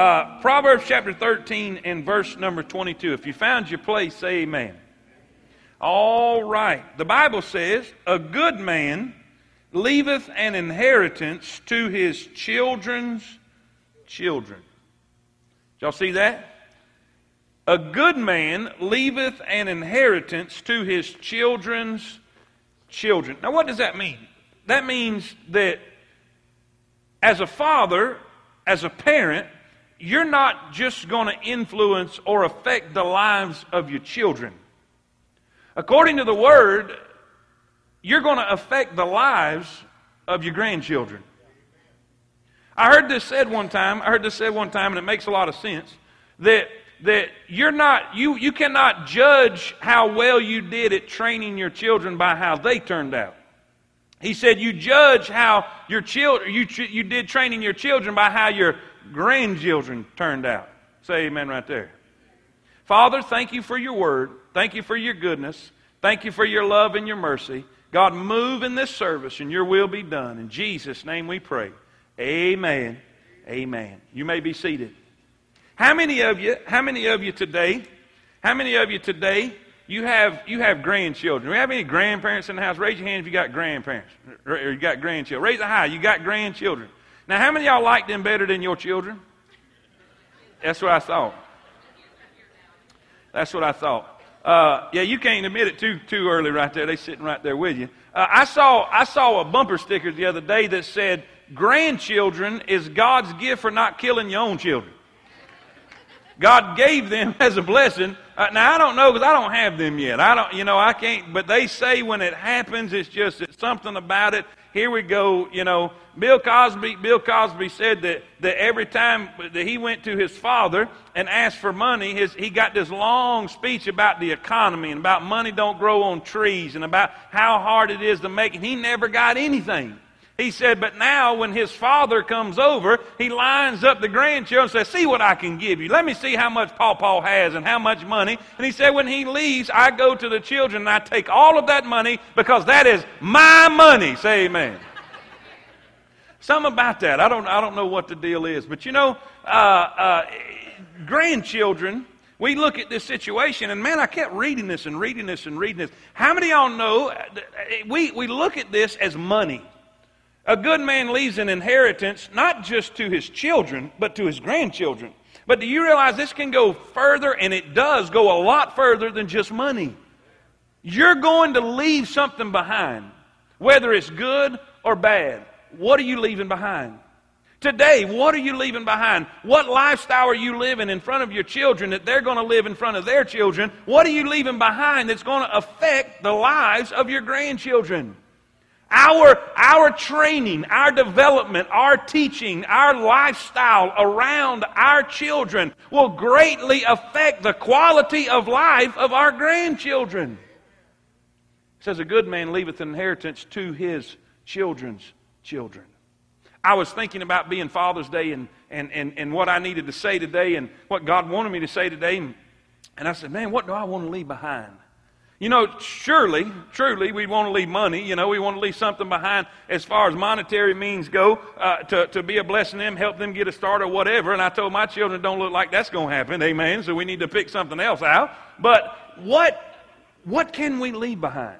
Uh, Proverbs chapter 13 and verse number 22. If you found your place, say amen. All right. The Bible says, A good man leaveth an inheritance to his children's children. Did y'all see that? A good man leaveth an inheritance to his children's children. Now, what does that mean? That means that as a father, as a parent, you're not just going to influence or affect the lives of your children. According to the Word, you're going to affect the lives of your grandchildren. I heard this said one time, I heard this said one time, and it makes a lot of sense, that, that you're not, you, you cannot judge how well you did at training your children by how they turned out. He said, You judge how your children, you, you did training your children by how your grandchildren turned out. Say amen right there. Father, thank you for your word. Thank you for your goodness. Thank you for your love and your mercy. God, move in this service and your will be done. In Jesus' name we pray. Amen. Amen. You may be seated. How many of you, how many of you today, how many of you today you have you have grandchildren. Do we have any grandparents in the house? Raise your hand if you got grandparents or you got grandchildren. Raise it high. You got grandchildren. Now, how many y'all like them better than your children? That's what I thought. That's what I thought. Uh, yeah, you can't admit it too too early right there. They sitting right there with you. Uh, I saw I saw a bumper sticker the other day that said, "Grandchildren is God's gift for not killing your own children." God gave them as a blessing. Uh, now I don't know because I don't have them yet. I don't, you know, I can't. But they say when it happens, it's just it's something about it. Here we go. You know, Bill Cosby. Bill Cosby said that that every time that he went to his father and asked for money, his he got this long speech about the economy and about money don't grow on trees and about how hard it is to make it. He never got anything. He said, but now when his father comes over, he lines up the grandchildren and says, See what I can give you. Let me see how much Paw Paw has and how much money. And he said, When he leaves, I go to the children and I take all of that money because that is my money. Say amen. Something about that. I don't, I don't know what the deal is. But you know, uh, uh, grandchildren, we look at this situation, and man, I kept reading this and reading this and reading this. How many of y'all know uh, we, we look at this as money? A good man leaves an inheritance not just to his children, but to his grandchildren. But do you realize this can go further, and it does go a lot further than just money? You're going to leave something behind, whether it's good or bad. What are you leaving behind? Today, what are you leaving behind? What lifestyle are you living in front of your children that they're going to live in front of their children? What are you leaving behind that's going to affect the lives of your grandchildren? Our, our training, our development, our teaching, our lifestyle around our children will greatly affect the quality of life of our grandchildren. It says, A good man leaveth an inheritance to his children's children. I was thinking about being Father's Day and, and, and, and what I needed to say today and what God wanted me to say today. And, and I said, Man, what do I want to leave behind? You know, surely, truly, we want to leave money. You know, we want to leave something behind as far as monetary means go uh, to, to be a blessing to them, help them get a start or whatever. And I told my children, don't look like that's going to happen. Amen. So we need to pick something else out. But what, what can we leave behind?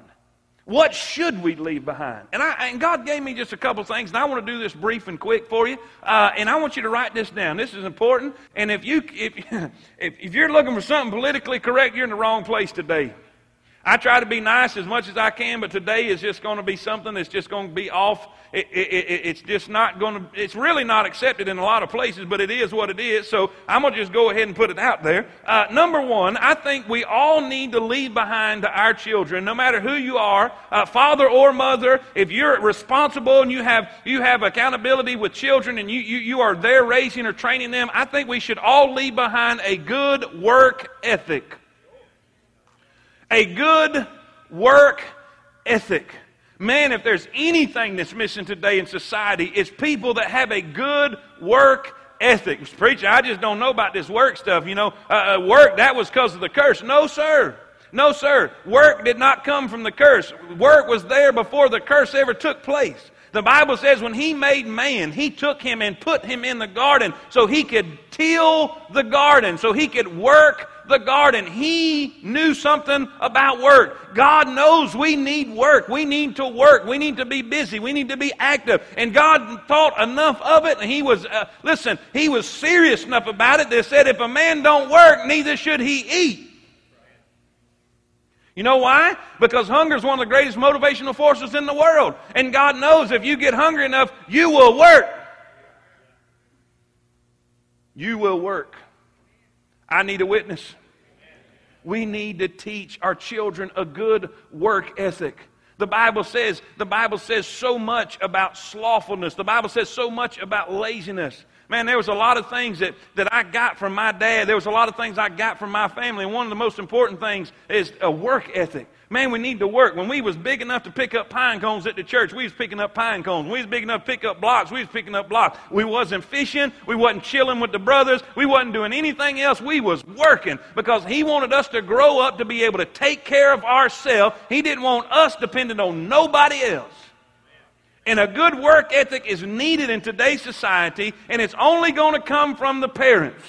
What should we leave behind? And, I, and God gave me just a couple things, and I want to do this brief and quick for you. Uh, and I want you to write this down. This is important. And if, you, if, if, if you're looking for something politically correct, you're in the wrong place today. I try to be nice as much as I can, but today is just going to be something that's just going to be off. It, it, it, it's just not going to, it's really not accepted in a lot of places, but it is what it is. So I'm going to just go ahead and put it out there. Uh, number one, I think we all need to leave behind to our children, no matter who you are, uh, father or mother, if you're responsible and you have, you have accountability with children and you, you, you are there raising or training them, I think we should all leave behind a good work ethic a good work ethic. Man, if there's anything that's missing today in society, it's people that have a good work ethic. Preacher, I just don't know about this work stuff. You know, uh, uh work, that was because of the curse. No, sir. No, sir. Work did not come from the curse. Work was there before the curse ever took place. The Bible says when He made man, He took him and put him in the garden so He could till the garden, so He could work the garden. He knew something about work. God knows we need work. We need to work. We need to be busy. We need to be active. And God thought enough of it, and He was, uh, listen, He was serious enough about it that said, if a man don't work, neither should he eat. You know why? Because hunger is one of the greatest motivational forces in the world. And God knows if you get hungry enough, you will work. You will work. I need a witness. We need to teach our children a good work ethic. The Bible says, the Bible says so much about slothfulness. The Bible says so much about laziness. Man, there was a lot of things that, that I got from my dad. There was a lot of things I got from my family. And one of the most important things is a work ethic. Man, we need to work. When we was big enough to pick up pine cones at the church, we was picking up pine cones. When we was big enough to pick up blocks, we was picking up blocks. We wasn't fishing. We wasn't chilling with the brothers. We wasn't doing anything else. We was working because he wanted us to grow up to be able to take care of ourselves. He didn't want us dependent on nobody else. And a good work ethic is needed in today's society, and it's only going to come from the parents.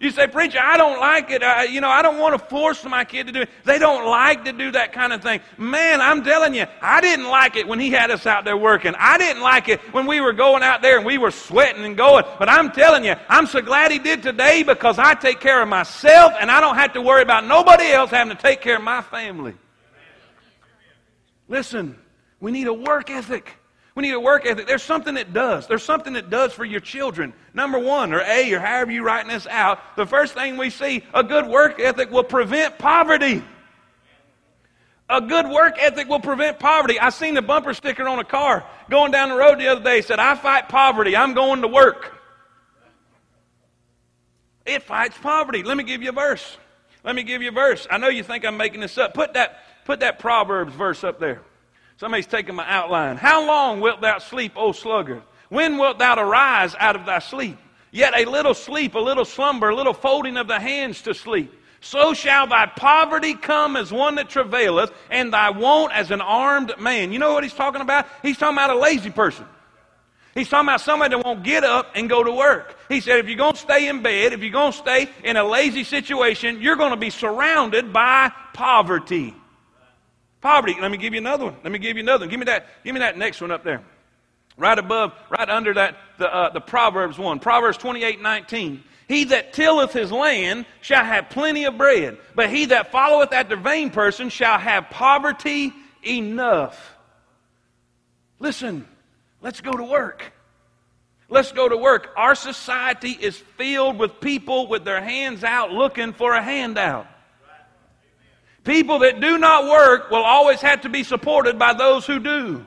You say, preacher, I don't like it. I, you know, I don't want to force my kid to do it. They don't like to do that kind of thing. Man, I'm telling you, I didn't like it when he had us out there working. I didn't like it when we were going out there and we were sweating and going. But I'm telling you, I'm so glad he did today because I take care of myself and I don't have to worry about nobody else having to take care of my family. Listen, we need a work ethic. We need a work ethic. There's something that does. There's something that does for your children. Number one, or A, or however you writing this out, the first thing we see, a good work ethic will prevent poverty. A good work ethic will prevent poverty. I seen the bumper sticker on a car going down the road the other day. Said, I fight poverty. I'm going to work. It fights poverty. Let me give you a verse. Let me give you a verse. I know you think I'm making this up. Put that, put that Proverbs verse up there. Somebody's taking my outline. How long wilt thou sleep, O sluggard? When wilt thou arise out of thy sleep? Yet a little sleep, a little slumber, a little folding of the hands to sleep. So shall thy poverty come as one that travaileth, and thy want as an armed man. You know what he's talking about? He's talking about a lazy person. He's talking about somebody that won't get up and go to work. He said, if you're going to stay in bed, if you're going to stay in a lazy situation, you're going to be surrounded by poverty. Poverty. Let me give you another one. Let me give you another one. Give me that, give me that next one up there. Right above, right under that, the, uh, the Proverbs one. Proverbs 28, 19. He that tilleth his land shall have plenty of bread, but he that followeth after vain person shall have poverty enough. Listen, let's go to work. Let's go to work. Our society is filled with people with their hands out looking for a handout. People that do not work will always have to be supported by those who do.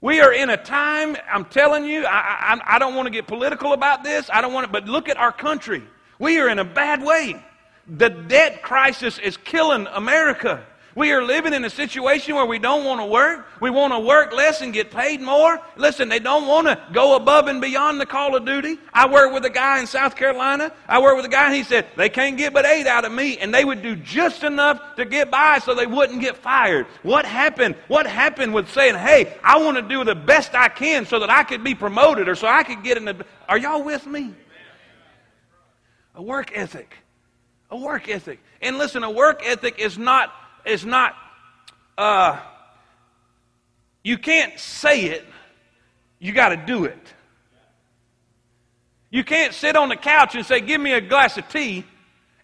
We are in a time, I'm telling you, I, I, I don't want to get political about this. I don't want to, but look at our country. We are in a bad way. The debt crisis is killing America. We are living in a situation where we don't want to work. We want to work less and get paid more. Listen, they don't want to go above and beyond the call of duty. I worked with a guy in South Carolina. I worked with a guy, and he said, they can't get but eight out of me, and they would do just enough to get by so they wouldn't get fired. What happened? What happened with saying, hey, I want to do the best I can so that I could be promoted or so I could get in the. Are y'all with me? A work ethic. A work ethic. And listen, a work ethic is not is not, uh, you can't say it, you got to do it. You can't sit on the couch and say, Give me a glass of tea,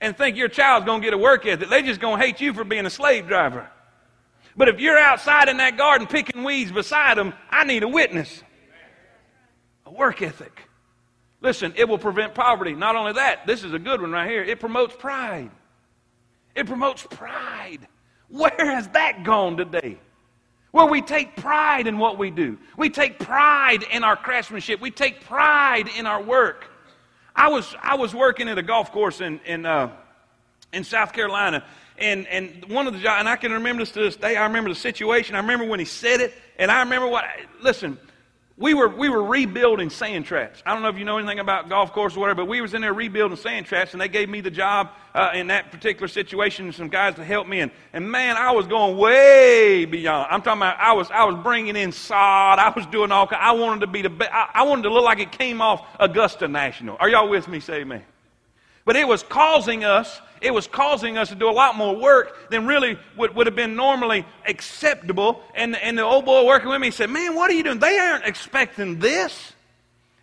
and think your child's going to get a work ethic. They're just going to hate you for being a slave driver. But if you're outside in that garden picking weeds beside them, I need a witness. A work ethic. Listen, it will prevent poverty. Not only that, this is a good one right here. It promotes pride. It promotes pride. Where has that gone today? Where we take pride in what we do. We take pride in our craftsmanship. We take pride in our work. I was, I was working at a golf course in, in, uh, in South Carolina, and, and one of the and I can remember this to this day. I remember the situation. I remember when he said it, and I remember what. Listen, we were, we were rebuilding sand traps. I don't know if you know anything about golf course or whatever, but we was in there rebuilding sand traps, and they gave me the job uh, in that particular situation, some guys to help me. And, and man, I was going way beyond. I'm talking about I was, I was bringing in sod. I was doing all I wanted to be the best. I, I wanted to look like it came off Augusta National. Are y'all with me? Say amen. But it was causing us it was causing us to do a lot more work than really would, would have been normally acceptable. And, and the old boy working with me said, Man, what are you doing? They aren't expecting this.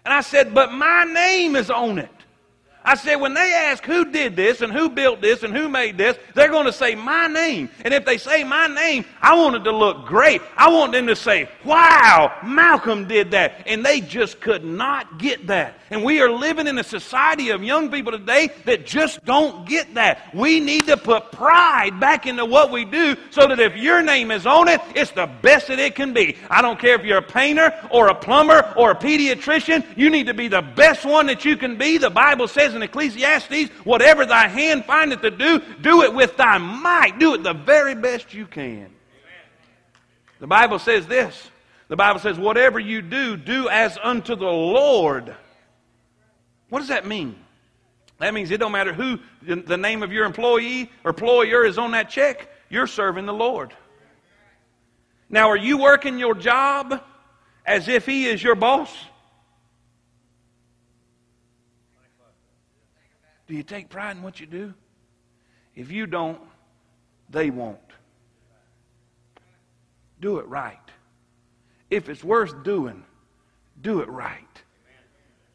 And I said, But my name is on it. I said, when they ask who did this and who built this and who made this, they're going to say my name. And if they say my name, I want it to look great. I want them to say, wow, Malcolm did that. And they just could not get that. And we are living in a society of young people today that just don't get that. We need to put pride back into what we do so that if your name is on it, it's the best that it can be. I don't care if you're a painter or a plumber or a pediatrician, you need to be the best one that you can be. The Bible says says in Ecclesiastes, whatever thy hand findeth to do, do it with thy might. Do it the very best you can. The Bible says this. The Bible says, whatever you do, do as unto the Lord. What does that mean? That means it don't matter who the name of your employee or employer is on that check, you're serving the Lord. Now, are you working your job as if He is your boss? Do you take pride in what you do? If you don't, they won't. Do it right. If it's worth doing, do it right.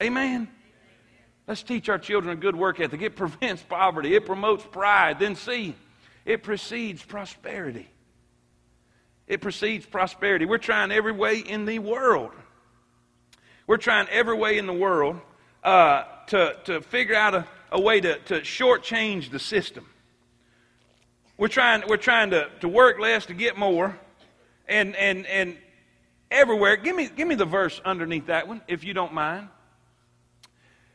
Amen. Let's teach our children a good work ethic. It prevents poverty, it promotes pride. Then, see, it precedes prosperity. It precedes prosperity. We're trying every way in the world. We're trying every way in the world uh, to, to figure out a, a way to, to shortchange the system. We're trying, we're trying to, to work less to get more. And, and, and everywhere, give me, give me the verse underneath that one, if you don't mind.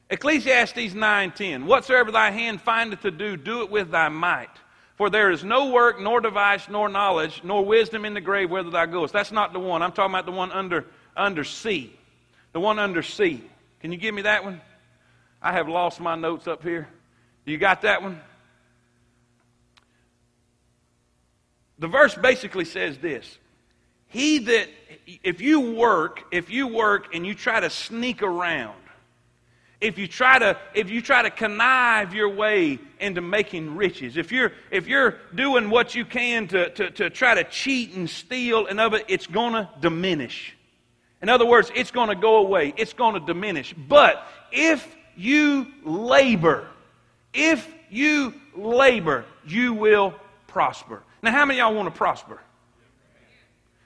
Ecclesiastes 9:10 Whatsoever thy hand findeth to do do it with thy might for there is no work nor device nor knowledge nor wisdom in the grave whither thou goest that's not the one I'm talking about the one under under C the one under C can you give me that one I have lost my notes up here. You got that one? The verse basically says this He that, if you work, if you work and you try to sneak around, if you try to if you try to connive your way into making riches if you're if you're doing what you can to, to, to try to cheat and steal and of it it's going to diminish in other words it's going to go away it's going to diminish but if you labor, if you labor, you will prosper. Now, how many y'all want to prosper?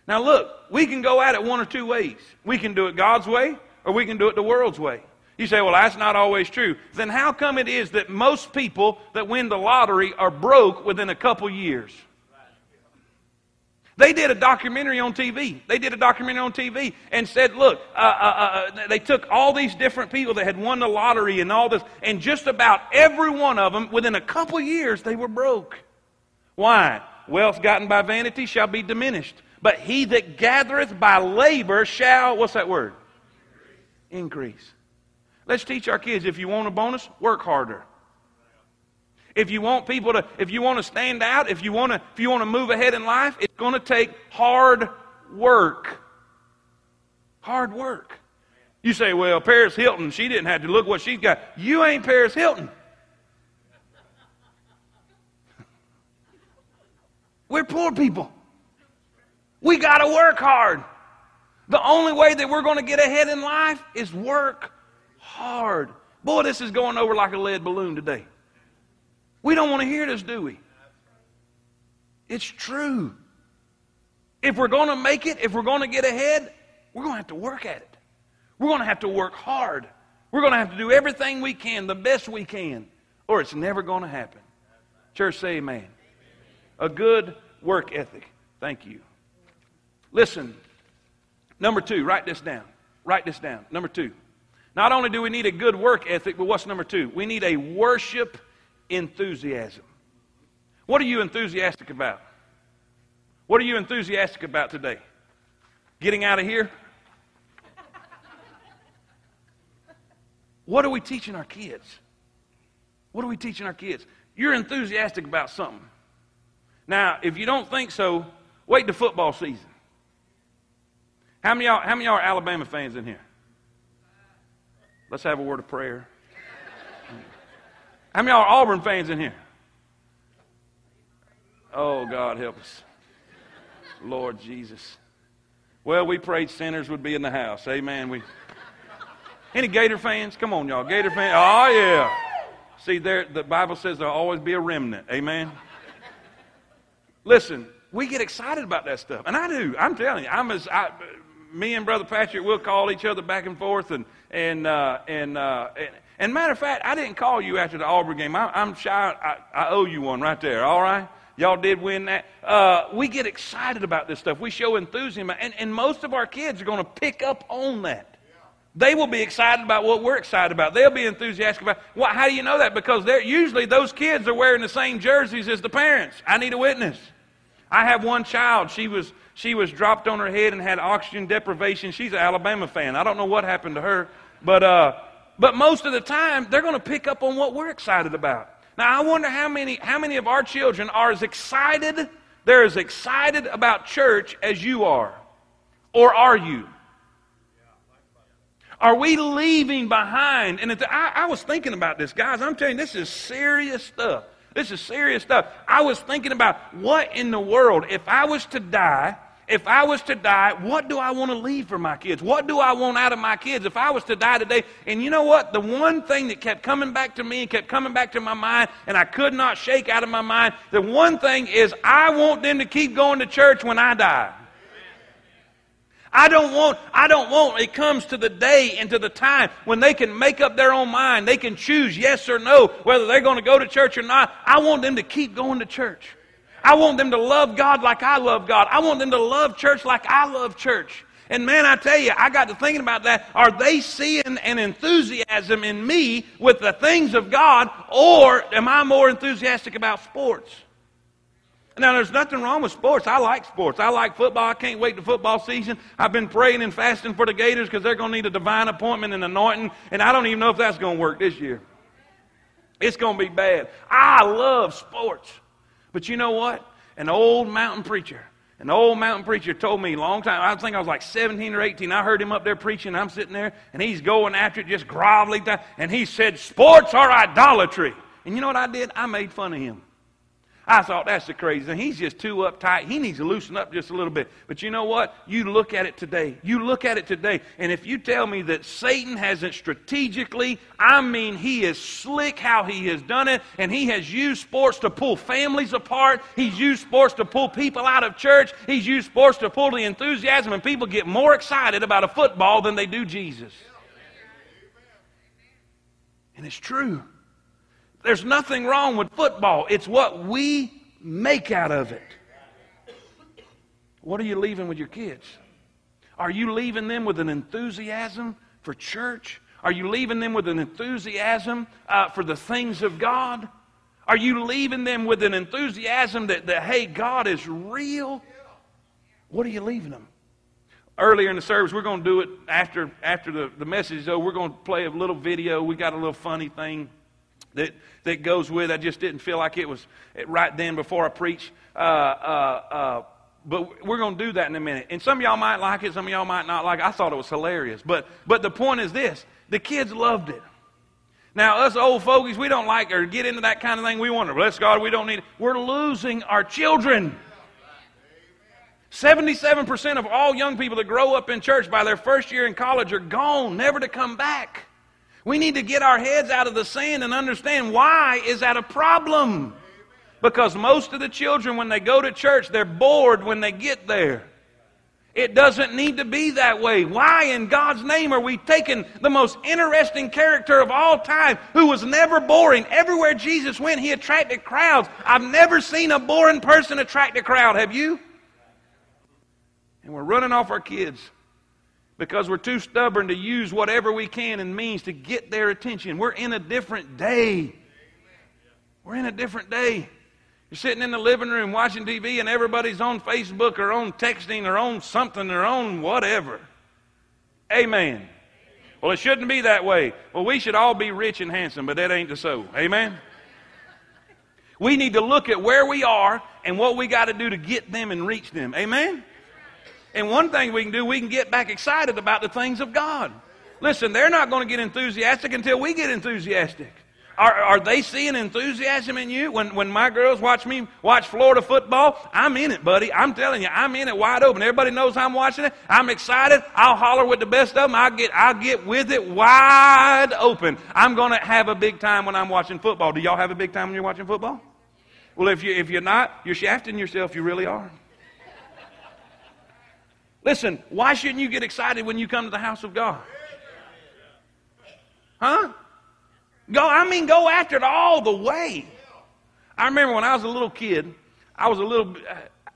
Now, look, we can go at it one or two ways. We can do it God's way, or we can do it the world's way. You say, well, that's not always true. Then how come it is that most people that win the lottery are broke within a couple years? They did a documentary on TV. They did a documentary on TV and said, look, uh, uh, uh, they took all these different people that had won the lottery and all this, and just about every one of them, within a couple years, they were broke. Why? Wealth gotten by vanity shall be diminished. But he that gathereth by labor shall, what's that word? Increase. Let's teach our kids if you want a bonus, work harder. If you want people to, if you want to stand out, if you want to, if you want to move ahead in life, it's going to take hard work. Hard work. You say, well, Paris Hilton, she didn't have to look what she's got. You ain't Paris Hilton. We're poor people. We got to work hard. The only way that we're going to get ahead in life is work hard. Boy, this is going over like a lead balloon today. We don't want to hear this, do we? It's true. If we're going to make it, if we're going to get ahead, we're going to have to work at it. We're going to have to work hard. We're going to have to do everything we can, the best we can, or it's never going to happen. Church, say amen. A good work ethic. Thank you. Listen, number two, write this down. Write this down. Number two. Not only do we need a good work ethic, but what's number two? We need a worship enthusiasm. What are you enthusiastic about? What are you enthusiastic about today? Getting out of here? What are we teaching our kids? What are we teaching our kids? You're enthusiastic about something. Now, if you don't think so, wait to football season. How many y'all, how many y'all are Alabama fans in here? Let's have a word of prayer. How many are Auburn fans in here? Oh, God help us. Lord Jesus. Well, we prayed sinners would be in the house. Amen. We any Gator fans? Come on, y'all. Gator fans. Oh yeah. See, there the Bible says there'll always be a remnant. Amen. Listen, we get excited about that stuff, and I do. I'm telling you, I'm as I, me and Brother Patrick We'll call each other back and forth, and and uh, and, uh, and and matter of fact, I didn't call you after the Auburn game. I, am shy. I, I owe you one right there. All right. Y'all did win that. Uh, we get excited about this stuff. We show enthusiasm. And, and most of our kids are going to pick up on that. They will be excited about what we're excited about. They'll be enthusiastic about. Well, how do you know that? Because they're usually those kids are wearing the same jerseys as the parents. I need a witness. I have one child. She was she was dropped on her head and had oxygen deprivation. She's an Alabama fan. I don't know what happened to her, but uh, but most of the time they're going to pick up on what we're excited about. Now, I wonder how many, how many of our children are as excited, they're as excited about church as you are. Or are you? Are we leaving behind? And I, I was thinking about this, guys. I'm telling you, this is serious stuff. This is serious stuff. I was thinking about what in the world, if I was to die, if I was to die, what do I want to leave for my kids? What do I want out of my kids if I was to die today? And you know what? The one thing that kept coming back to me and kept coming back to my mind, and I could not shake out of my mind, the one thing is I want them to keep going to church when I die. I don't want, I don't want, it comes to the day and to the time when they can make up their own mind. They can choose yes or no, whether they're going to go to church or not. I want them to keep going to church. I want them to love God like I love God. I want them to love church like I love church. And man, I tell you, I got to thinking about that. Are they seeing an enthusiasm in me with the things of God, or am I more enthusiastic about sports? Now, there's nothing wrong with sports. I like sports. I like football. I can't wait to football season. I've been praying and fasting for the Gators because they're going to need a divine appointment and anointing, and I don't even know if that's going to work this year. It's going to be bad. I love sports. But you know what? An old mountain preacher, an old mountain preacher told me a long time, I think I was like 17 or 18. I heard him up there preaching. I'm sitting there, and he's going after it, just groveling down. And he said, Sports are idolatry. And you know what I did? I made fun of him. I thought that's the crazy thing. He's just too uptight. He needs to loosen up just a little bit. But you know what? You look at it today. You look at it today. And if you tell me that Satan hasn't strategically, I mean, he is slick how he has done it. And he has used sports to pull families apart. He's used sports to pull people out of church. He's used sports to pull the enthusiasm. And people get more excited about a football than they do Jesus. And it's true. There's nothing wrong with football. It's what we make out of it. What are you leaving with your kids? Are you leaving them with an enthusiasm for church? Are you leaving them with an enthusiasm uh, for the things of God? Are you leaving them with an enthusiasm that, that, hey, God is real? What are you leaving them? Earlier in the service, we're going to do it after, after the, the message, though. We're going to play a little video. We got a little funny thing that, that goes with. I just didn't feel like it was right then before I preach. Uh, uh, uh, but we're going to do that in a minute. And some of y'all might like it, some of y'all might not like it. I thought it was hilarious. But, but the point is this the kids loved it. Now, us old fogies, we don't like or get into that kind of thing. We wonder, bless God, we don't need it. We're losing our children. 77% of all young people that grow up in church by their first year in college are gone, never to come back. We need to get our heads out of the sand and understand why is that a problem? Because most of the children, when they go to church, they're bored when they get there. It doesn't need to be that way. Why in God's name are we taking the most interesting character of all time who was never boring? Everywhere Jesus went, he attracted crowds. I've never seen a boring person attract a crowd. Have you? And we're running off our kids because we're too stubborn to use whatever we can and means to get their attention. We're in a different day. We're in a different day. You're sitting in the living room watching TV and everybody's on Facebook or on texting or on something or on whatever. Amen. Well, it shouldn't be that way. Well, we should all be rich and handsome, but that ain't the so. Amen? We need to look at where we are and what we got to do to get them and reach them. Amen? And one thing we can do, we can get back excited about the things of God. Listen, they're not going to get enthusiastic until we get enthusiastic. Are, are they seeing enthusiasm in you? When, when my girls watch me watch Florida football, I'm in it, buddy. I'm telling you, I'm in it wide open. Everybody knows I'm watching it. I'm excited. I'll holler with the best of them. I'll get, I'll get with it wide open. I'm going to have a big time when I'm watching football. Do y'all have a big time when you're watching football? Well, if, you, if you're not, you're shafting yourself. You really are. Listen, why shouldn't you get excited when you come to the house of God? Huh? Go, I mean, go after it all the way. I remember when I was a little kid, I was a little,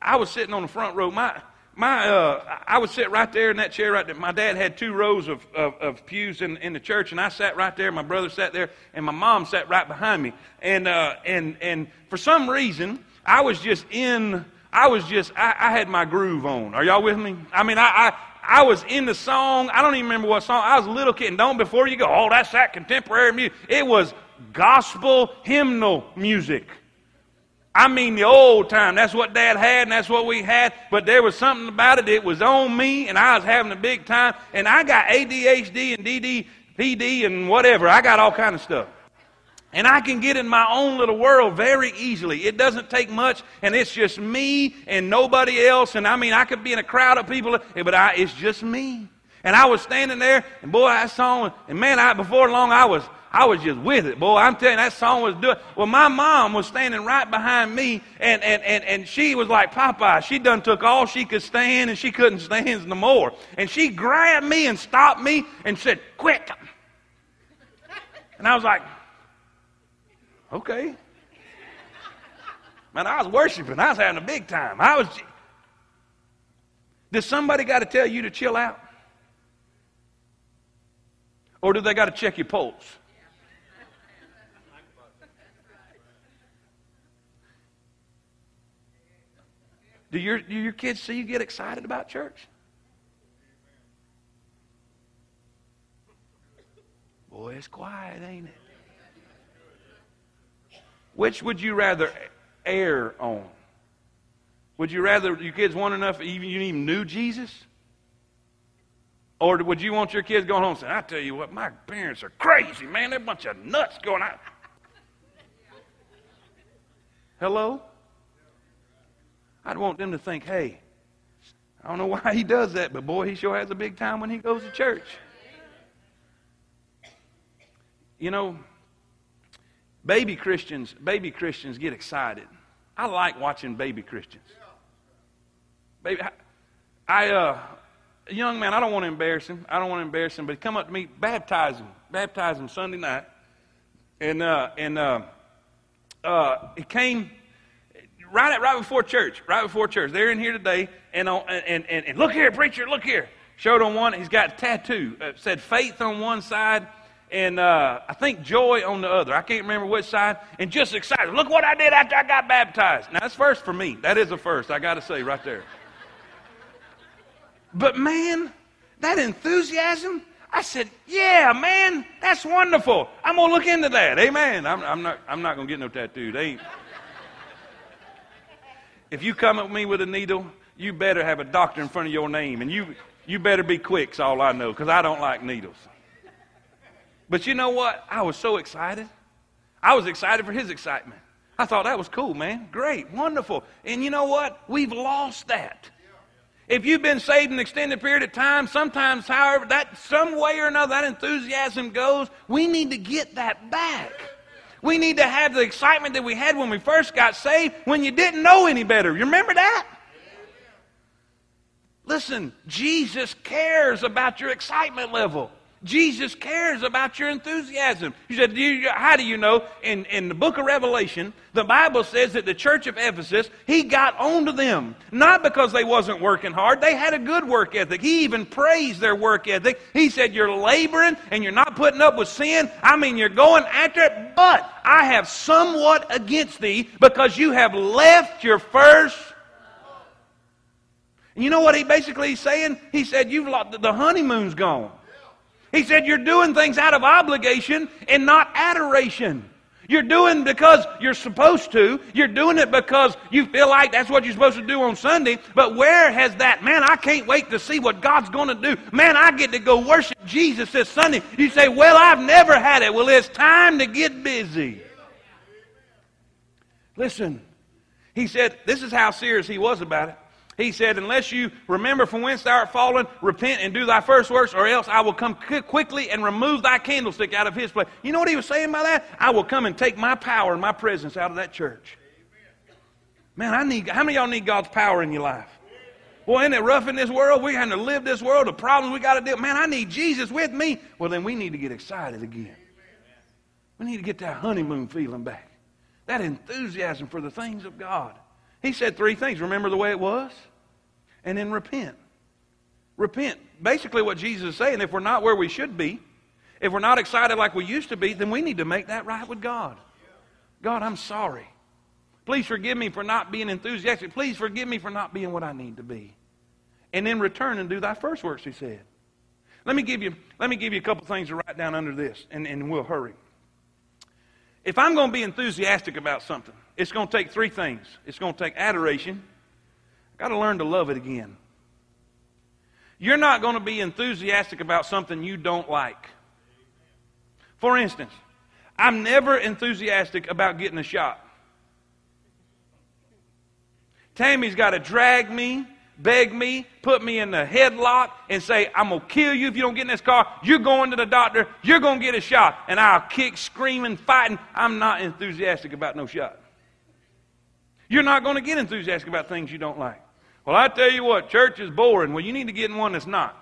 I was sitting on the front row. My, my, uh, I would sit right there in that chair right there. My dad had two rows of, of, of, pews in, in the church, and I sat right there. My brother sat there, and my mom sat right behind me. And, uh, and, and for some reason, I was just in, I was just, I, I had my groove on. Are y'all with me? I mean, I, I, I was in the song. I don't even remember what song. I was a little kid. And don't before you go, oh, that's that contemporary music. It was gospel hymnal music. I mean the old time. That's what Dad had, and that's what we had. But there was something about it. It was on me, and I was having a big time. And I got ADHD and DDPD and whatever. I got all kind of stuff. And I can get in my own little world very easily. It doesn't take much, and it's just me and nobody else. And I mean, I could be in a crowd of people, but I, it's just me. And I was standing there, and boy, that song, and man, I, before long, I was, I was just with it, boy. I'm telling you, that song was doing. Well, my mom was standing right behind me, and, and, and, and she was like Popeye. She done took all she could stand, and she couldn't stand no more. And she grabbed me and stopped me and said, "Quit!" And I was like, Okay. Man, I was worshiping. I was having a big time. I was. Does somebody got to tell you to chill out? Or do they got to check your pulse? Do your, do your kids see you get excited about church? Boy, it's quiet, ain't it? Which would you rather err on? Would you rather your kids want enough even you even knew Jesus? Or would you want your kids going home saying, I tell you what, my parents are crazy, man. They're a bunch of nuts going out. Hello? I'd want them to think, hey, I don't know why he does that, but boy, he sure has a big time when he goes to church. You know, Baby Christians, baby Christians get excited. I like watching baby Christians. Baby, I, uh, young man, I don't want to embarrass him. I don't want to embarrass him, but he come up to me, baptize him, baptize him Sunday night, and uh, and uh, uh, he came right at, right before church, right before church. They're in here today, and on, and, and and look here, preacher, look here. Showed on one, he's got a tattoo. Uh, said faith on one side and uh, I think joy on the other. I can't remember which side. And just excited. Look what I did after I got baptized. Now, that's first for me. That is a first, I got to say right there. But man, that enthusiasm, I said, yeah, man, that's wonderful. I'm going to look into that. Amen. I'm, I'm not, I'm not going to get no tattoo. They ain't. If you come at me with a needle, you better have a doctor in front of your name. And you, you better be quick, is all I know, because I don't like needles. But you know what? I was so excited. I was excited for his excitement. I thought that was cool, man. Great, wonderful. And you know what? We've lost that. If you've been saved an extended period of time, sometimes, however, that some way or another that enthusiasm goes, we need to get that back. We need to have the excitement that we had when we first got saved when you didn't know any better. You remember that? Listen, Jesus cares about your excitement level. Jesus cares about your enthusiasm. You said, How do you know? In, in the book of Revelation, the Bible says that the church of Ephesus, he got onto them. Not because they wasn't working hard, they had a good work ethic. He even praised their work ethic. He said, You're laboring and you're not putting up with sin. I mean, you're going after it, but I have somewhat against thee because you have left your first. And you know what he basically is saying? He said, You've lost, the honeymoon's gone. He said, You're doing things out of obligation and not adoration. You're doing because you're supposed to. You're doing it because you feel like that's what you're supposed to do on Sunday. But where has that? Man, I can't wait to see what God's going to do. Man, I get to go worship Jesus this Sunday. You say, Well, I've never had it. Well, it's time to get busy. Listen, he said, This is how serious he was about it. He said, Unless you remember from whence thou art fallen, repent and do thy first works, or else I will come quickly and remove thy candlestick out of his place. You know what he was saying by that? I will come and take my power and my presence out of that church. Man, I need, how many y'all need God's power in your life? Boy, isn't it rough in this world? We're having to live this world, the problems we got to deal Man, I need Jesus with me. Well, then we need to get excited again. We need to get that honeymoon feeling back. That enthusiasm for the things of God. He said three things. Remember the way it was? And then repent. Repent. Basically, what Jesus is saying, if we're not where we should be, if we're not excited like we used to be, then we need to make that right with God. God, I'm sorry. Please forgive me for not being enthusiastic. Please forgive me for not being what I need to be. And then return and do thy first works, he said. Let me give you, let me give you a couple things to write down under this, and, and we'll hurry. If I'm going to be enthusiastic about something, it's going to take three things. It's going to take adoration. I've got to learn to love it again. You're not going to be enthusiastic about something you don't like. For instance, I'm never enthusiastic about getting a shot. Tammy's got to drag me beg me, put me in the headlock, and say, I'm going to kill you if you don't get in this car. You're going to the doctor. You're going to get a shot. And I'll kick, screaming, fighting. I'm not enthusiastic about no shot. You're not going to get enthusiastic about things you don't like. Well, I tell you what, church is boring. Well, you need to get in one that's not.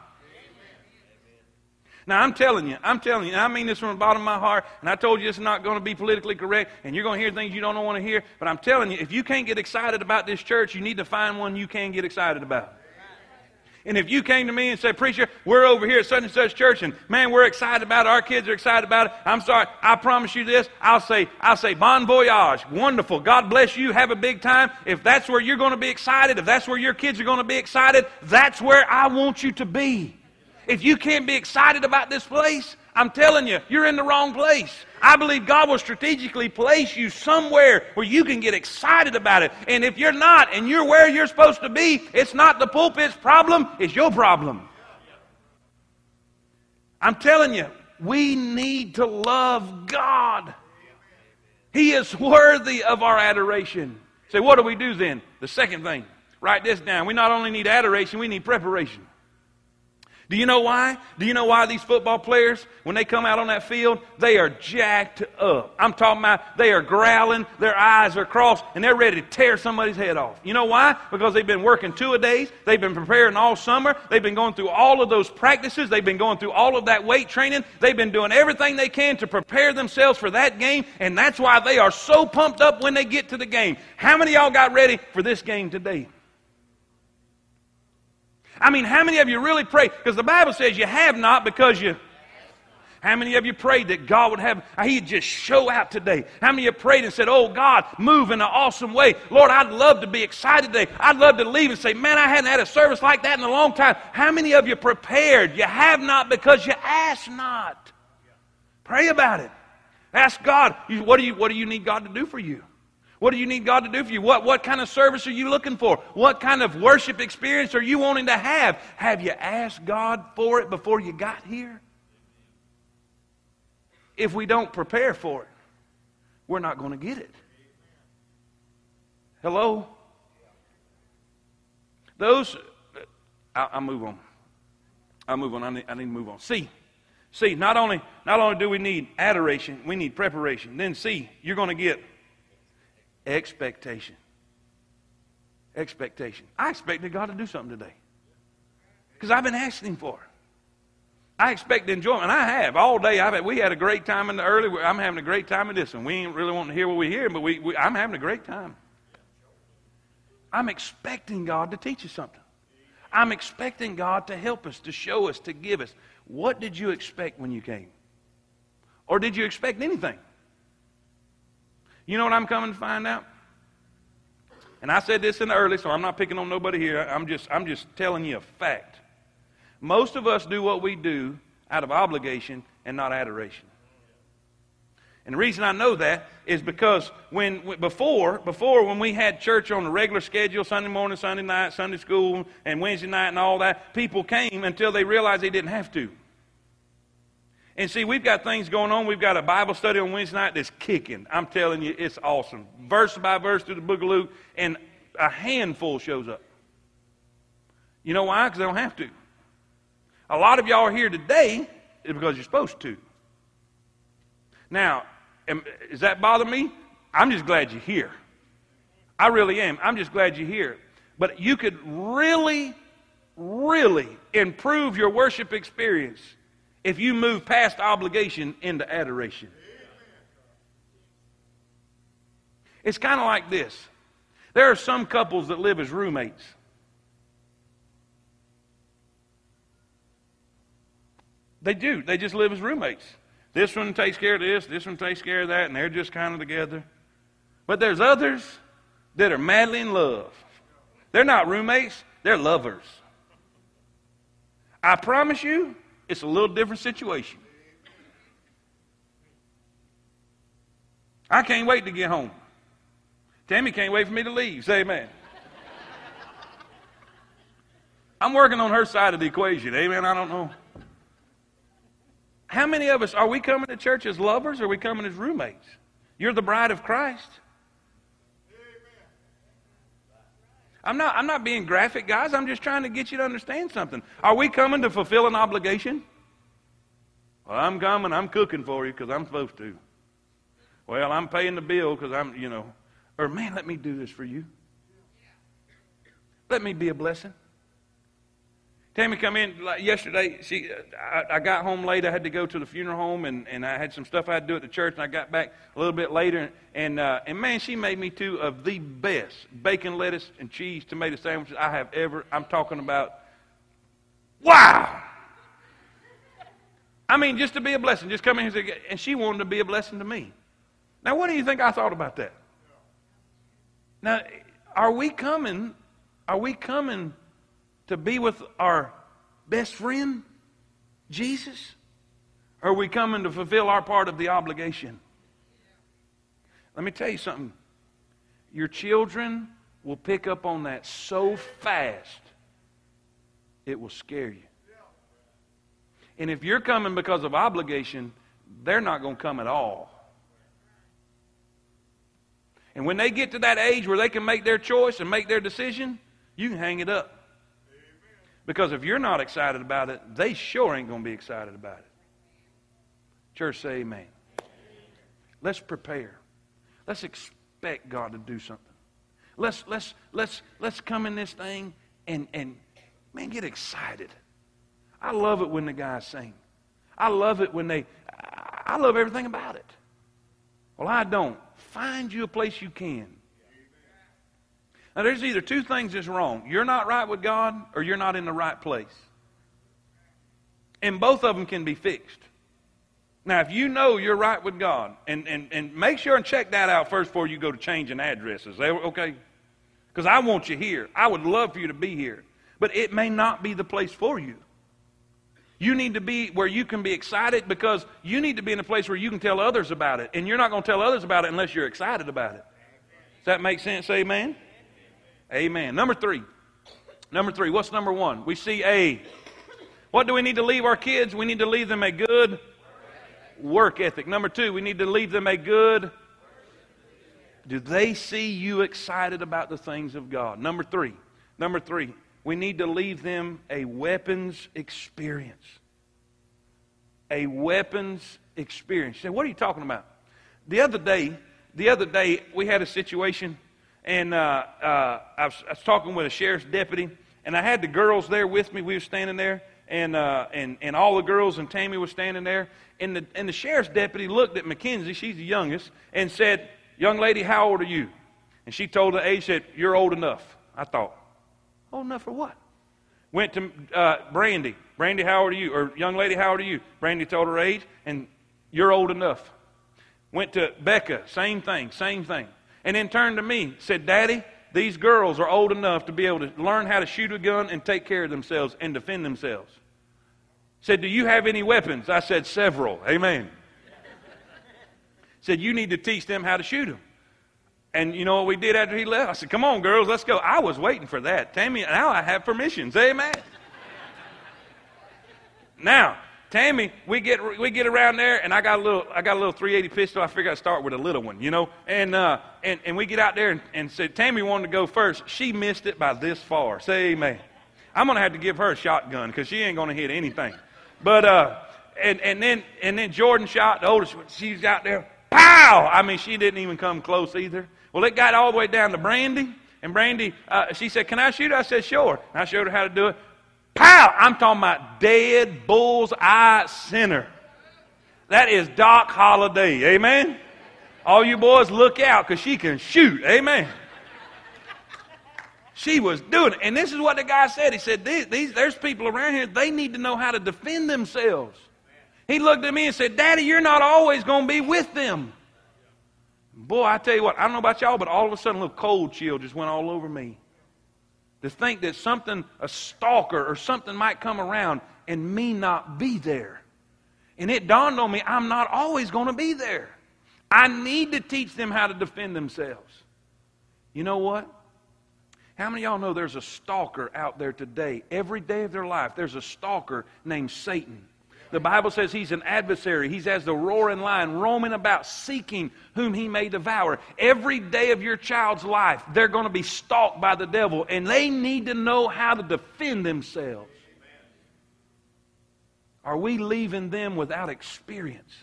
Now, I'm telling you, I'm telling you, I mean this from the bottom of my heart, and I told you it's not going to be politically correct, and you're going to hear things you don't want to hear, but I'm telling you, if you can't get excited about this church, you need to find one you can get excited about. And if you came to me and said, Preacher, we're over here at such and such church, and man, we're excited about it, our kids are excited about it, I'm sorry, I promise you this, I'll say, I'll say, bon voyage, wonderful, God bless you, have a big time. If that's where you're going to be excited, if that's where your kids are going to be excited, that's where I want you to be. If you can't be excited about this place, I'm telling you, you're in the wrong place. I believe God will strategically place you somewhere where you can get excited about it. And if you're not and you're where you're supposed to be, it's not the pulpit's problem, it's your problem. I'm telling you, we need to love God. He is worthy of our adoration. Say, so what do we do then? The second thing, write this down. We not only need adoration, we need preparation. Do you know why? Do you know why these football players, when they come out on that field, they are jacked up? I'm talking about they are growling, their eyes are crossed, and they're ready to tear somebody's head off. You know why? Because they've been working two a days, they've been preparing all summer, they've been going through all of those practices, they've been going through all of that weight training, they've been doing everything they can to prepare themselves for that game, and that's why they are so pumped up when they get to the game. How many y'all got ready for this game today? I mean, how many of you really pray? Because the Bible says you have not because you. How many of you prayed that God would have, uh, He'd just show out today? How many of you prayed and said, Oh God, move in an awesome way? Lord, I'd love to be excited today. I'd love to leave and say, Man, I hadn't had a service like that in a long time. How many of you prepared? You have not because you ask not. Pray about it. Ask God, what do you, what do you need God to do for you? What do you need God to do for you? What, what kind of service are you looking for? What kind of worship experience are you wanting to have? Have you asked God for it before you got here? If we don't prepare for it, we're not going to get it. Hello? Those, I'll, I'll move on. I'll move on. I need, I need to move on. See, see, not only, not only do we need adoration, we need preparation. Then see, you're going to get Expectation. Expectation. I expected God to do something today. Because I've been asking for it. I expect enjoyment. I have all day. I've had, we had a great time in the early. I'm having a great time in this one. We ain't really wanting to hear what we hear, but we, we, I'm having a great time. I'm expecting God to teach us something. I'm expecting God to help us, to show us, to give us. What did you expect when you came? Or did you expect anything? You know what I'm coming to find out? And I said this in the early, so I'm not picking on nobody here. I'm just, I'm just telling you a fact. Most of us do what we do out of obligation and not adoration. And the reason I know that is because when before before when we had church on a regular schedule, Sunday morning, Sunday night, Sunday school, and Wednesday night, and all that, people came until they realized they didn't have to. And see, we've got things going on. We've got a Bible study on Wednesday night that's kicking. I'm telling you, it's awesome. Verse by verse through the book of Luke, and a handful shows up. You know why? Because they don't have to. A lot of y'all are here today because you're supposed to. Now, am, does that bother me? I'm just glad you're here. I really am. I'm just glad you're here. But you could really, really improve your worship experience if you move past obligation into adoration. It's kind of like this there are some couples that live as roommates. They do. They just live as roommates. This one takes care of this, this one takes care of that, and they're just kind of together. But there's others that are madly in love. They're not roommates, they're lovers. I promise you, it's a little different situation. I can't wait to get home. Tammy can't wait for me to leave. Say amen. I'm working on her side of the equation. Amen. I don't know. How many of us are we coming to church as lovers or are we coming as roommates? You're the bride of Christ. I'm not, I'm not being graphic, guys. I'm just trying to get you to understand something. Are we coming to fulfill an obligation? Well, I'm coming. I'm cooking for you because I'm supposed to. Well, I'm paying the bill because I'm, you know. Or, man, let me do this for you. Let me be a blessing. Tammy come in like yesterday. She, I, I, got home late. I had to go to the funeral home, and, and I had some stuff I had to do at the church. And I got back a little bit later, and uh, and man, she made me two of the best bacon, lettuce, and cheese tomato sandwiches I have ever. I'm talking about. Wow. I mean, just to be a blessing, just come in here, and she wanted to be a blessing to me. Now, what do you think I thought about that? Now, are we coming? Are we coming? To be with our best friend, Jesus? Or are we coming to fulfill our part of the obligation? Let me tell you something. Your children will pick up on that so fast, it will scare you. And if you're coming because of obligation, they're not going to come at all. And when they get to that age where they can make their choice and make their decision, you can hang it up. Because if you're not excited about it, they sure ain't going to be excited about it. Church, say amen. Let's prepare. Let's expect God to do something. Let's, let's, let's, let's come in this thing and, and, man, get excited. I love it when the guys sing. I love it when they, I love everything about it. Well, I don't. Find you a place you can. Now, there's either two things that's wrong. You're not right with God, or you're not in the right place. And both of them can be fixed. Now, if you know you're right with God, and, and, and make sure and check that out first before you go to changing addresses. Okay? Because I want you here. I would love for you to be here. But it may not be the place for you. You need to be where you can be excited because you need to be in a place where you can tell others about it. And you're not going to tell others about it unless you're excited about it. Does that make sense? Amen? Amen. Number three. Number three. What's number one? We see a. What do we need to leave our kids? We need to leave them a good work ethic. Number two, we need to leave them a good. Do they see you excited about the things of God? Number three. Number three, we need to leave them a weapons experience. A weapons experience. say, what are you talking about? The other day, the other day we had a situation and uh, uh, I, was, I, was, talking with a sheriff's deputy, and I had the girls there with me. We were standing there, and, uh, and, and all the girls and Tammy was standing there. And the, and the sheriff's deputy looked at Mackenzie, she's the youngest, and said, Young lady, how old are you? And she told the age, said, You're old enough. I thought, Old enough for what? Went to uh, Brandy. Brandy, how old are you? Or young lady, how old are you? Brandy told her age, and you're old enough. Went to Becca, same thing, same thing and then turned to me said, Daddy, these girls are old enough to be able to learn how to shoot a gun and take care of themselves and defend themselves. Said, Do you have any weapons? I said, Several. Amen. said, You need to teach them how to shoot them. And you know what we did after he left? I said, Come on, girls, let's go. I was waiting for that. Tammy, now I have permissions. Amen. now, Tammy, we get we get around there, and I got a little I got a little 380 pistol. I figured I'd start with a little one, you know. And uh, and and we get out there and, and said Tammy wanted to go first. She missed it by this far. Say amen. I'm gonna have to give her a shotgun because she ain't gonna hit anything. But uh, and and then and then Jordan shot the oldest one. She's out there, pow! I mean, she didn't even come close either. Well, it got all the way down to Brandy, and Brandy, uh, she said, "Can I shoot?" I said, "Sure." And I showed her how to do it. Pow! I'm talking about dead bull's eye center. That is Doc Holliday. Amen. All you boys, look out because she can shoot. Amen. She was doing it. And this is what the guy said. He said, these, these, There's people around here, they need to know how to defend themselves. He looked at me and said, Daddy, you're not always going to be with them. Boy, I tell you what, I don't know about y'all, but all of a sudden a little cold chill just went all over me. To think that something, a stalker or something might come around and me not be there. And it dawned on me, I'm not always going to be there. I need to teach them how to defend themselves. You know what? How many of y'all know there's a stalker out there today? Every day of their life, there's a stalker named Satan. The Bible says he's an adversary. He's as the roaring lion, roaming about, seeking whom he may devour. Every day of your child's life, they're going to be stalked by the devil, and they need to know how to defend themselves. Are we leaving them without experience?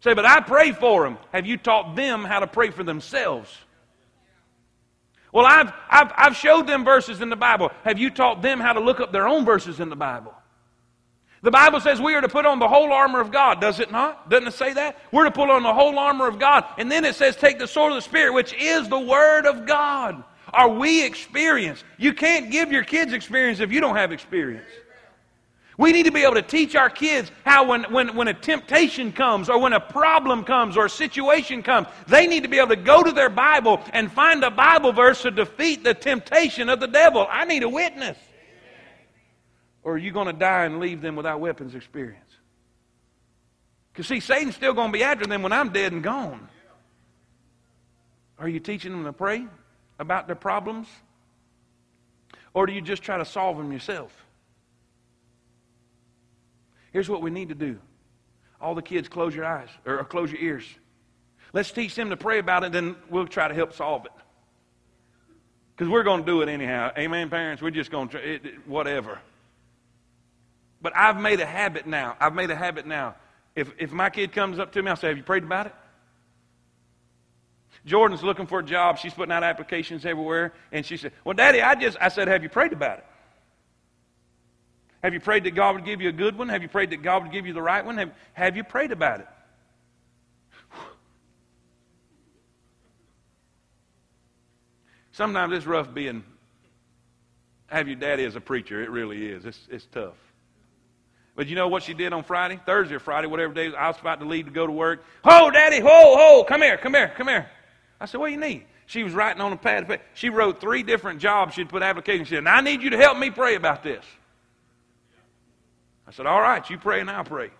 Say, but I pray for them. Have you taught them how to pray for themselves? Well, I've, I've, I've showed them verses in the Bible. Have you taught them how to look up their own verses in the Bible? The Bible says we are to put on the whole armor of God, does it not? Doesn't it say that? We're to put on the whole armor of God. And then it says take the sword of the Spirit, which is the Word of God. Are we experienced? You can't give your kids experience if you don't have experience. We need to be able to teach our kids how when, when, when a temptation comes or when a problem comes or a situation comes, they need to be able to go to their Bible and find a Bible verse to defeat the temptation of the devil. I need a witness. Or are you going to die and leave them without weapons experience? Because, see, Satan's still going to be after them when I'm dead and gone. Are you teaching them to pray about their problems? Or do you just try to solve them yourself? Here's what we need to do. All the kids, close your eyes or close your ears. Let's teach them to pray about it, then we'll try to help solve it. Because we're going to do it anyhow. Amen, parents? We're just going to, whatever. But I've made a habit now. I've made a habit now. If, if my kid comes up to me, I'll say, Have you prayed about it? Jordan's looking for a job. She's putting out applications everywhere. And she said, Well, Daddy, I just, I said, Have you prayed about it? Have you prayed that God would give you a good one? Have you prayed that God would give you the right one? Have, have you prayed about it? Sometimes it's rough being, have your daddy as a preacher. It really is. It's, it's tough. But you know what she did on Friday? Thursday or Friday, whatever day I was about to leave to go to work. Ho, Daddy, ho, ho, come here, come here, come here. I said, what do you need? She was writing on a pad. She wrote three different jobs she'd put applications. in. I need you to help me pray about this. I said, all right, you pray and I'll pray.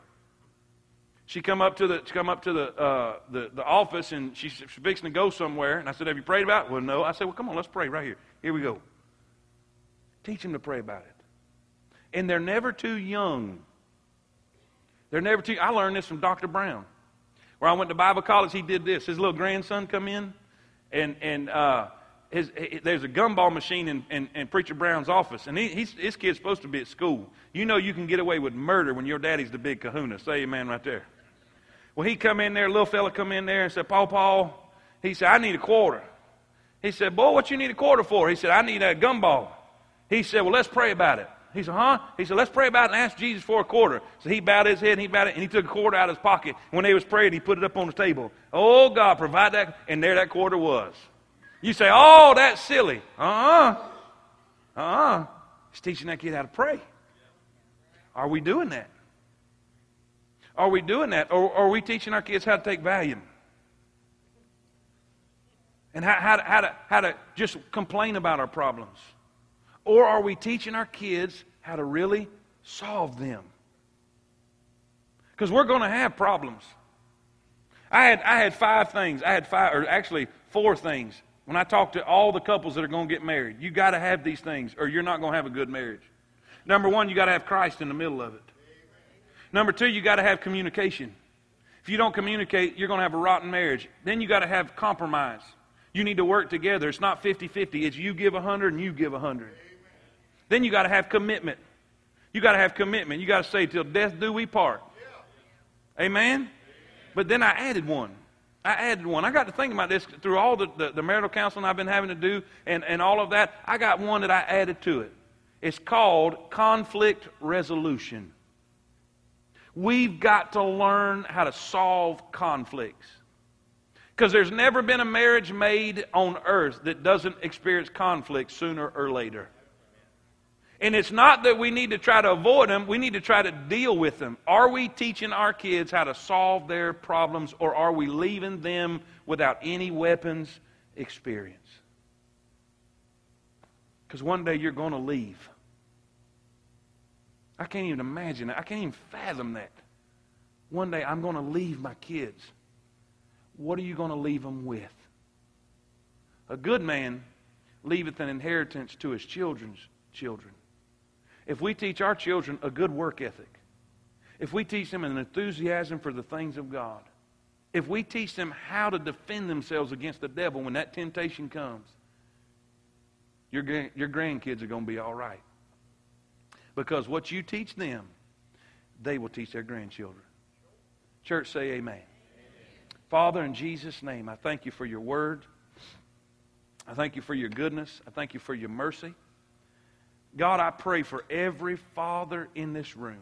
She come up to the come up to the, uh, the the office and she's, she's fixing to go somewhere. And I said, have you prayed about it? Well, no. I said, well, come on, let's pray right here. Here we go. Teach him to pray about it. And they're never too young they're never too. I learned this from Dr. Brown. Where I went to Bible college, he did this. His little grandson come in, and and uh, his, his, there's a gumball machine in, in, in Preacher Brown's office, and he, his kid's supposed to be at school. You know you can get away with murder when your daddy's the big kahuna. Say amen right there. Well, he come in there, little fella come in there and said, Paul, Paul, he said, I need a quarter. He said, boy, what you need a quarter for? He said, I need a gumball. He said, well, let's pray about it. He said, huh? He said, let's pray about it and ask Jesus for a quarter. So he bowed his head and he bowed it and he took a quarter out of his pocket. When they was praying, he put it up on the table. Oh, God, provide that. And there that quarter was. You say, oh, that's silly. Uh-uh. Uh-uh. He's teaching that kid how to pray. Are we doing that? Are we doing that? Or, or are we teaching our kids how to take Valium? And how, how, to, how, to, how to just complain about our problems? Or are we teaching our kids how to really solve them? Because we're going to have problems. I had, I had five things. I had five, or actually four things. When I talk to all the couples that are going to get married, you got to have these things, or you're not going to have a good marriage. Number one, you got to have Christ in the middle of it. Number two, you got to have communication. If you don't communicate, you're going to have a rotten marriage. Then you got to have compromise. You need to work together. It's not 50 50, it's you give 100 and you give 100. Then you got to have commitment. You got to have commitment. You got to say, till death do we part. Amen? But then I added one. I added one. I got to think about this through all the, the, the, marital counseling I've been having to do and, and all of that. I got one that I added to it. It's called conflict resolution. We've got to learn how to solve conflicts. Because there's never been a marriage made on earth that doesn't experience conflict sooner or later. And it's not that we need to try to avoid them, we need to try to deal with them. Are we teaching our kids how to solve their problems, or are we leaving them without any weapons experience? Because one day you're going to leave. I can't even imagine that. I can't even fathom that. One day I'm going to leave my kids. What are you going to leave them with? A good man leaveth an inheritance to his children's children. If we teach our children a good work ethic, if we teach them an enthusiasm for the things of God, if we teach them how to defend themselves against the devil when that temptation comes, your, your grandkids are going to be all right. Because what you teach them, they will teach their grandchildren. Church, say amen. amen. Father, in Jesus' name, I thank you for your word. I thank you for your goodness. I thank you for your mercy. God, I pray for every father in this room.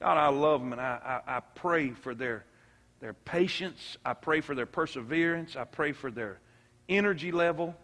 God, I love them and I, I, I pray for their, their patience. I pray for their perseverance. I pray for their energy level.